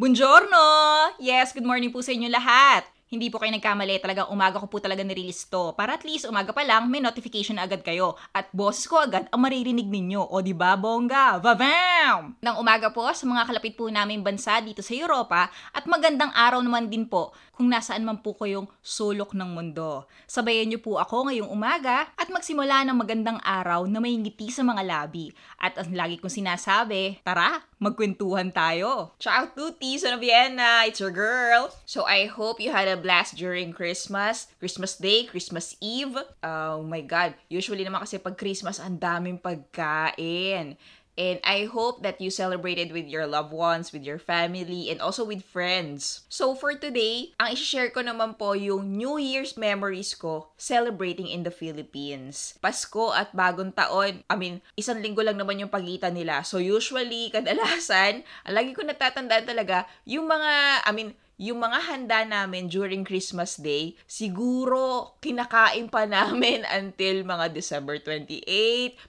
Buongiorno! Yes, good morning po sa inyo lahat. Hindi po kayo nagkamali, talagang umaga ko po talaga nirelease to. Para at least umaga pa lang, may notification na agad kayo. At boses ko agad ang maririnig ninyo. O di ba bongga? Vavam! Nang umaga po sa mga kalapit po namin bansa dito sa Europa at magandang araw naman din po kung nasaan man po kayong sulok ng mundo. Sabayan niyo po ako ngayong umaga at magsimula ng magandang araw na may ngiti sa mga labi. At ang lagi kong sinasabi, tara, magkwentuhan tayo. Ciao tutti, sono Vienna, it's your girl. So I hope you had a blast during Christmas, Christmas Day, Christmas Eve. Oh my God, usually naman kasi pag Christmas, ang daming pagkain. And I hope that you celebrated with your loved ones, with your family, and also with friends. So for today, ang i-share ko naman po yung New Year's memories ko celebrating in the Philippines. Pasko at bagong taon, I mean, isang linggo lang naman yung pagitan nila. So usually, kadalasan, lagi ko natatandaan talaga, yung mga, I mean, yung mga handa namin during Christmas Day, siguro kinakain pa namin until mga December 28.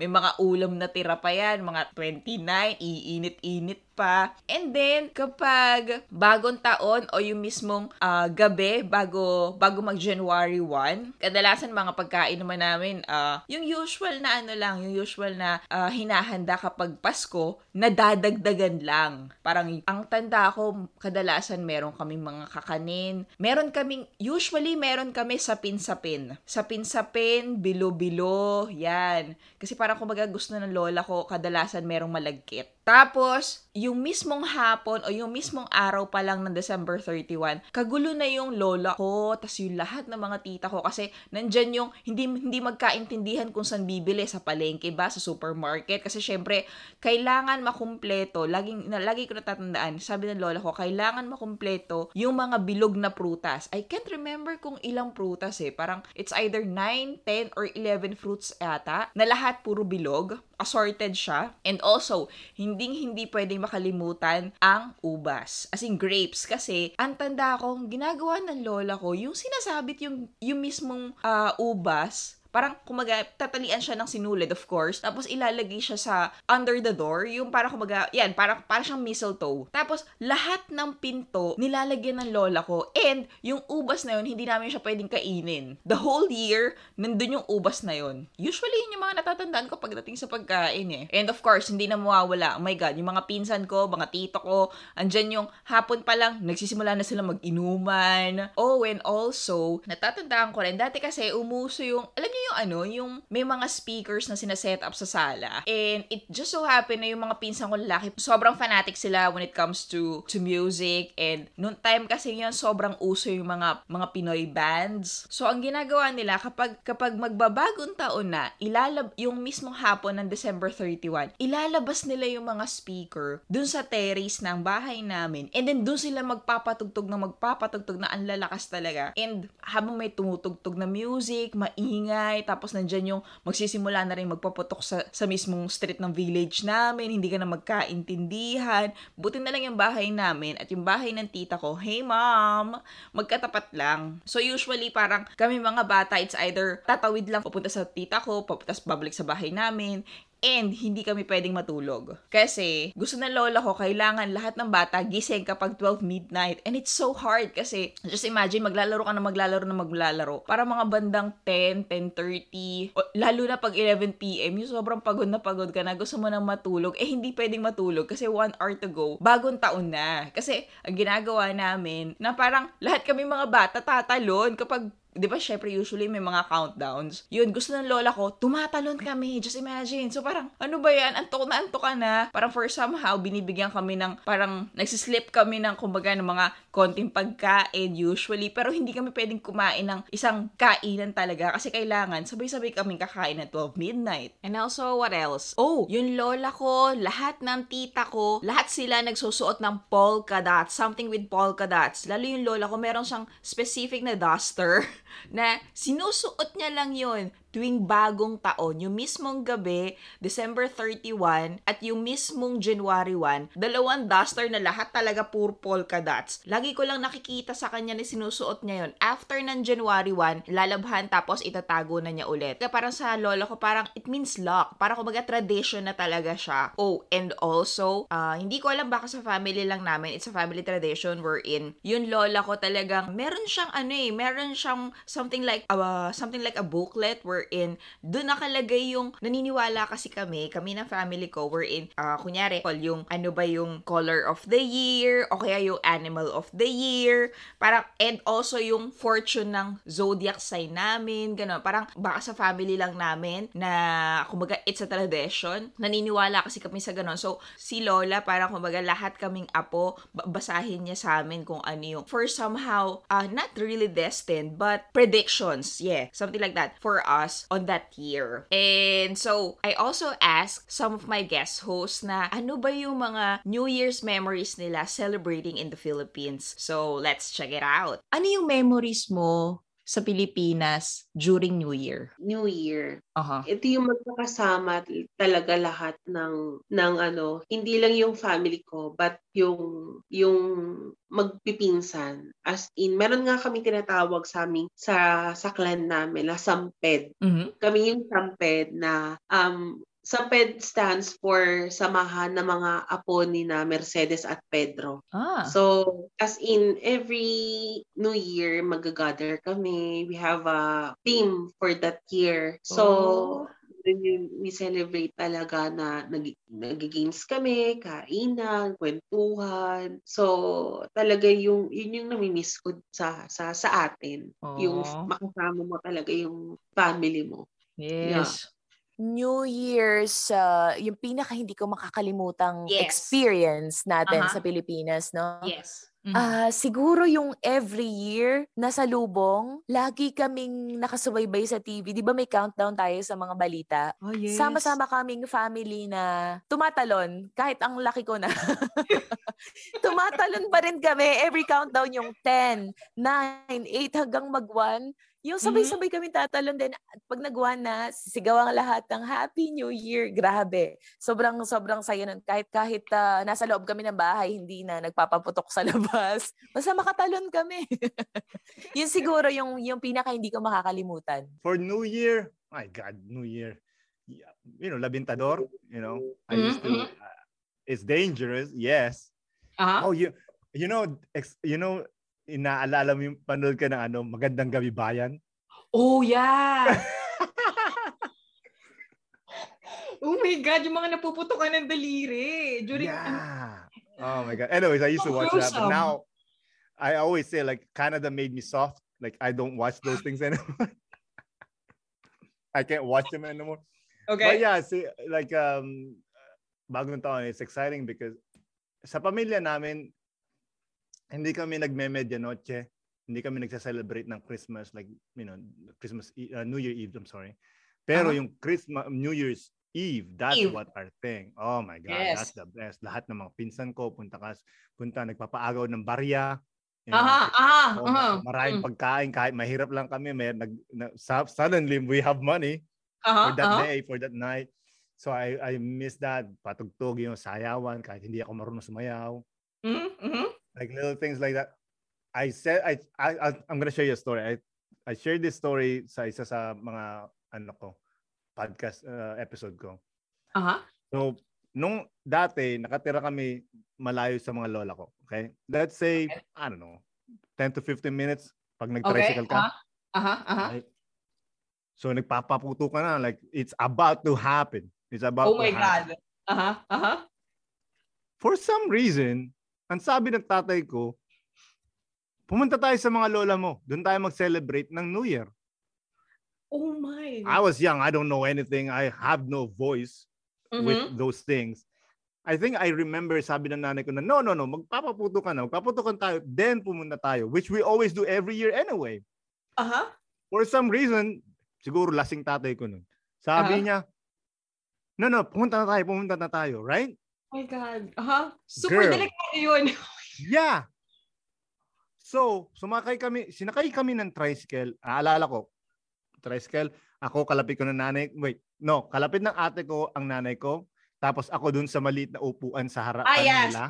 May mga ulam na tira pa yan, mga 29, iinit-init pa. And then, kapag bagong taon o yung mismong uh, gabi bago, bago mag-January 1, kadalasan mga pagkain naman namin, uh, yung usual na ano lang, yung usual na uh, hinahanda kapag Pasko, nadadagdagan lang. Parang ang tanda ko, kadalasan meron kaming mga kakanin. Meron kaming, usually meron kami sapin-sapin. Sapin-sapin, bilo-bilo, yan. Kasi parang kumbaga gusto ng lola ko, kadalasan merong malagkit. Tapos, yung mismong hapon o yung mismong araw pa lang ng December 31, kagulo na yung lola ko, tas yung lahat ng mga tita ko kasi nandyan yung hindi, hindi magkaintindihan kung saan bibili sa palengke ba, sa supermarket. Kasi syempre, kailangan makumpleto, laging, na, lagi ko natatandaan, sabi ng lola ko, kailangan makumpleto yung mga bilog na prutas. I can't remember kung ilang prutas eh. Parang it's either 9, 10, or 11 fruits ata, na lahat puro bilog assorted siya. And also, hindi hindi pwedeng makalimutan ang ubas. As in grapes. Kasi, ang tanda ko, ginagawa ng lola ko, yung sinasabit yung, yung mismong uh, ubas, parang kumaga, tatalian siya ng sinulid, of course. Tapos ilalagay siya sa under the door, yung parang kumaga, yan, parang, parang siyang mistletoe. Tapos lahat ng pinto, nilalagyan ng lola ko. And yung ubas na yun, hindi namin siya pwedeng kainin. The whole year, nandun yung ubas na yun. Usually, yun yung mga natatandaan ko pagdating sa pagkain eh. And of course, hindi na mawawala. Oh my God, yung mga pinsan ko, mga tito ko, andyan yung hapon pa lang, nagsisimula na sila mag-inuman. Oh, and also, natatandaan ko rin, dati kasi umuso yung, alam ano, yung may mga speakers na sinaset up sa sala. And it just so happened na yung mga pinsan ko lalaki, sobrang fanatic sila when it comes to to music. And noon time kasi yun, sobrang uso yung mga mga Pinoy bands. So, ang ginagawa nila, kapag, kapag magbabagong taon na, ilalab, yung mismong hapon ng December 31, ilalabas nila yung mga speaker dun sa terrace ng bahay namin. And then, dun sila magpapatugtog na magpapatugtog na ang lalakas talaga. And habang may tumutugtog na music, maingay, tapos nandyan yung magsisimula na rin magpaputok sa, sa mismong street ng village namin, hindi ka na magkaintindihan. Buti na lang yung bahay namin at yung bahay ng tita ko, hey mom, magkatapat lang. So usually parang kami mga bata, it's either tatawid lang papunta sa tita ko, tapos babalik sa bahay namin, And hindi kami pwedeng matulog. Kasi gusto ng lola ko, kailangan lahat ng bata gising kapag 12 midnight. And it's so hard kasi just imagine, maglalaro ka na maglalaro na maglalaro. Para mga bandang 10, 10.30, lalo na pag 11 p.m., yung sobrang pagod na pagod ka na, gusto mo nang matulog, eh hindi pwedeng matulog kasi one hour to go. Bagong taon na. Kasi ang ginagawa namin, na parang lahat kami mga bata tatalon kapag di ba, syempre, usually may mga countdowns. Yun, gusto ng lola ko, tumatalon kami. Just imagine. So, parang, ano ba yan? Antok na antok ka na. Parang for somehow, binibigyan kami ng, parang, nagsislip kami ng, kumbaga, ng mga konting pagkain, usually. Pero hindi kami pwedeng kumain ng isang kainan talaga. Kasi kailangan, sabay-sabay kaming kakain at 12 midnight. And also, what else? Oh, yung lola ko, lahat ng tita ko, lahat sila nagsusuot ng polka dots. Something with polka dots. Lalo yung lola ko, meron siyang specific na duster na sinusuot niya lang yon tuwing bagong taon, yung mismong gabi, December 31, at yung mismong January 1, dalawang duster na lahat talaga pure polka dots. Lagi ko lang nakikita sa kanya na sinusuot niya yun. After ng January 1, lalabhan tapos itatago na niya ulit. Kaya parang sa lola ko, parang it means luck. Parang kumbaga tradition na talaga siya. Oh, and also, uh, hindi ko alam baka sa family lang namin, it's a family tradition wherein yung lola ko talagang meron siyang ano eh, meron siyang something like uh, something like a booklet wherein doon nakalagay yung naniniwala kasi kami, kami ng family ko wherein uh, kunyari yung ano ba yung color of the year o kaya yung animal of the year, parang and also yung fortune ng zodiac sign namin, gano'n. Parang baka sa family lang namin na kumbaga it's a tradition. Naniniwala kasi kami sa gano'n. So si Lola parang kumbaga lahat kaming apo basahin niya sa amin kung ano yung for somehow uh, not really destined but predictions. Yeah, something like that for us on that year. And so, I also asked some of my guest hosts na ano ba yung mga New Year's memories nila celebrating in the Philippines. So, let's check it out. Ano yung memories mo sa Pilipinas during New Year? New Year. Uh-huh. Ito yung magkakasama talaga lahat ng ng ano, hindi lang yung family ko but yung yung magpipinsan. As in, meron nga kami tinatawag sa amin sa sa clan namin na samped. Mm-hmm. Kami yung samped na um SAPED stands for Samahan ng mga apo ni na Mercedes at Pedro. Ah. So, as in, every New Year, mag-gather kami. We have a theme for that year. So, oh. yun, we celebrate talaga na nag, nag-games kami, kainan, kwentuhan. So, talaga yung, yun yung namimiss ko sa, sa, sa atin. Oh. Yung makasama mo talaga yung family mo. Yes. Yeah. New Year's, uh, yung pinaka hindi ko makakalimutang yes. experience natin uh-huh. sa Pilipinas, no? Yes. Mm-hmm. Uh, siguro yung every year nasa lubong, lagi kaming nakasubaybay sa TV. Di ba may countdown tayo sa mga balita? Oh, yes. Sama-sama kaming family na tumatalon kahit ang laki ko na. tumatalon pa rin kami. Every countdown yung 10, 9, 8 hanggang mag-1 yung mm-hmm. sabay-sabay kami tatalon din. Pag nagawa na, sisigaw ang lahat ng Happy New Year. Grabe. Sobrang, sobrang saya nun. Kahit, kahit uh, nasa loob kami ng bahay, hindi na nagpapaputok sa labas. Basta makatalon kami. yun siguro yung, yung pinaka hindi ko makakalimutan. For New Year, my God, New Year. You know, labintador, you know, I used to, mm-hmm. uh, it's dangerous, yes. Uh-huh. Oh, you, you know, ex, you know, inaalala mo yung panood ka ng ano, Magandang Gabi Bayan? Oh, yeah! oh my God, yung mga napuputokan ng daliri. During, yeah. Oh my God. Anyways, I used to watch that. But now, I always say like Canada made me soft. Like I don't watch those things anymore. I can't watch them anymore. Okay. But yeah, see, like um, bagong taon, it's exciting because sa pamilya namin, hindi kami nagme-medianoche. Hindi kami nagsa-celebrate ng Christmas like, you know, Christmas uh, New Year Eve, I'm sorry. Pero uh-huh. yung Christmas New Year's Eve, that's Eve. what our thing. Oh my God, yes. that's the best. Lahat ng mga pinsan ko, punta kas, punta, nagpapaagaw ng barya. Aha, aha, oh, aha. Maraming mm. pagkain, kahit mahirap lang kami, may, nag, na, suddenly we have money uh-huh, for that uh-huh. day, for that night. So I I miss that. Patugtog yung sayawan, kahit hindi ako marunong sumayaw. Mm-hmm like little things like that. I said I I I'm gonna share you a story. I I shared this story sa isa sa mga ano ko podcast uh, episode ko. Uh-huh. So nung dati nakatira kami malayo sa mga lola ko. Okay? Let's say okay. I don't know 10 to 15 minutes pag nag-tricycle okay. ka. Aha, uh-huh. uh-huh. Right? So nagpapaputo ka na like it's about to happen. It's about Oh my god. Aha, uh-huh. uh-huh. For some reason, ang sabi ng tatay ko, pumunta tayo sa mga lola mo. Doon tayo mag-celebrate ng New Year. Oh my. I was young. I don't know anything. I have no voice mm-hmm. with those things. I think I remember sabi ng nanay ko na, no, no, no, magpapaputo ka na. Magpaputukan tayo. Then pumunta tayo. Which we always do every year anyway. Uh-huh. For some reason, siguro lasing tatay ko nun. Sabi uh-huh. niya, no, no, pumunta na tayo, pumunta na tayo. Right? My God. Uh-huh. Super Girl. delikado yun. yeah. So, sumakay kami, sinakay kami ng tricycle. Aalala ko, tricycle. Ako, kalapit ko ng nanay. Wait, no. Kalapit ng ate ko ang nanay ko. Tapos ako dun sa maliit na upuan sa harapan Ah, yes. nila.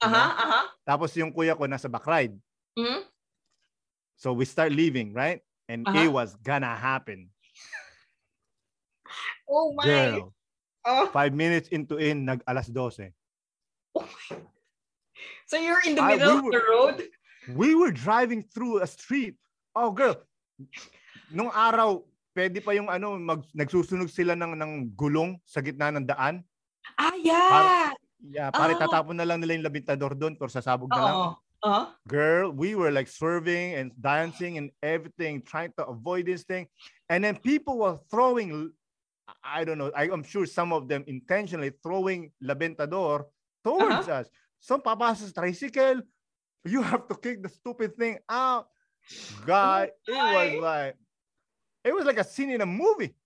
Aha, aha. Tapos yung kuya ko nasa back ride. Mhm. So we start leaving, right? And Uh-huh. it was gonna happen. Oh my. Girl, Oh. five minutes into in, nag alas 12. So you're in the Ah, middle we of the road? We were driving through a street. Oh, girl. Nung araw, pwede pa yung ano, mag, nagsusunog sila ng, ng gulong sa gitna ng daan. Ah, yeah. Yeah, pare Oh. tatapon na lang nila yung labintador doon or sasabog na lang. Oo. Uh-huh. Girl, we were like swerving and dancing and everything, trying to avoid this thing. And then people were throwing, I don't know, I, I'm sure some of them intentionally throwing labintador towards uh-huh. us. Some papasok sa tricycle, you have to kick the stupid thing out. God, it was like, it was like a scene in a movie.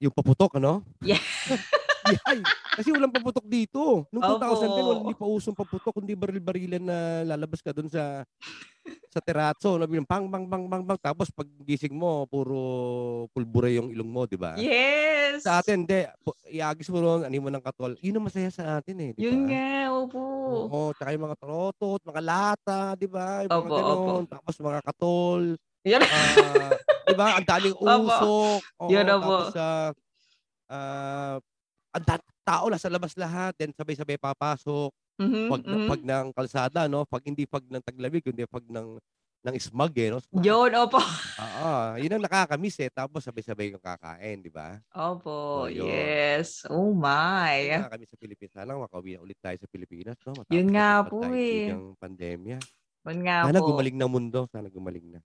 Yung paputok, ano? Yeah. Yay! Kasi walang paputok dito. Noong Opo. 2010, wala hindi pa usong paputok, kundi baril-barilan na lalabas ka doon sa sa teratso. Yung Pang, bang, bang, bang, bang. Tapos pag gising mo, puro pulbura yung ilong mo, di ba? Yes. Sa atin, hindi. Iagis mo ron, ani mo ng katol. Yun ang masaya sa atin eh. Di Yun nga, opo. Oo, tsaka yung mga trotot, mga lata, di ba? Yung mga Opo. Tapos mga katol. Yun. Ah, di ba? Ang daming Opo. usok. Oo, Yun na po. Tapos ah ang da- tao nasa labas lahat, then sabay-sabay papasok. Mhm, Pag, mhm. pag ng kalsada, no? Pag hindi pag ng taglamig, kundi pag ng ng smog, eh, no? Smog. Yun, opo. Oo, yun ang nakakamiss eh. Tapos sabay-sabay yung kakain, di ba? Opo, yun. yes. Oh my. Nakakamiss sa Pilipinas. Sana makauwi na ulit tayo sa Pilipinas, no? Matapos Yun nga po eh. ng pandemya. Yun nga Sana po. gumaling na mundo. Sana gumaling na.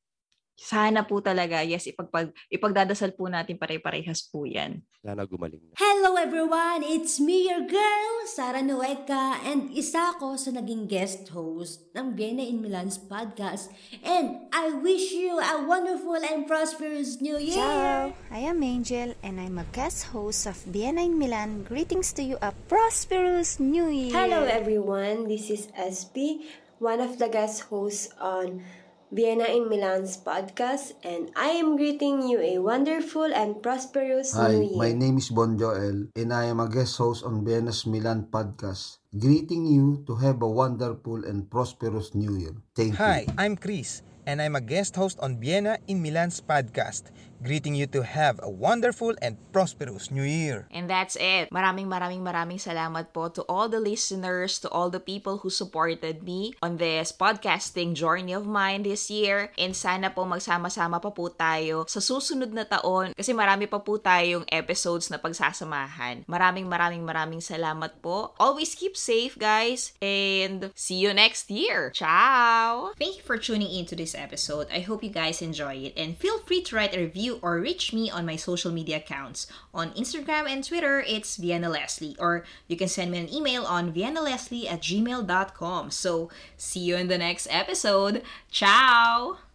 Sana po talaga, yes, ipagpag, ipagdadasal po natin pare-parehas po yan. Sana gumaling na. Hello everyone! It's me, your girl, Sara Nueca, and isa ako sa naging guest host ng Vienna in Milan's podcast. And I wish you a wonderful and prosperous New Year! Ciao! I am Angel and I'm a guest host of Vienna in Milan. Greetings to you a prosperous New Year! Hello everyone, this is SP, one of the guest hosts on Vienna in Milan's podcast, and I am greeting you a wonderful and prosperous Hi, new year. my name is Bon Joel and I am a guest host on Vienna's Milan podcast. Greeting you to have a wonderful and prosperous new year. Thank Hi, you. I'm Chris, and I'm a guest host on Vienna in Milan's podcast. Greeting you to have a wonderful and prosperous new year. And that's it. Maraming maraming maraming salamat po to all the listeners, to all the people who supported me on this podcasting journey of mine this year. And sana po magsama-sama pa po tayo sa susunod na taon kasi marami pa po tayong episodes na pagsasamahan. Maraming maraming maraming salamat po. Always keep safe, guys. And see you next year. Ciao! Thank you for tuning in to this episode. I hope you guys enjoy it. And feel free to write a review or reach me on my social media accounts. On Instagram and Twitter, it's Vienna Leslie. Or you can send me an email on viennaleslie at gmail.com. So, see you in the next episode. Ciao!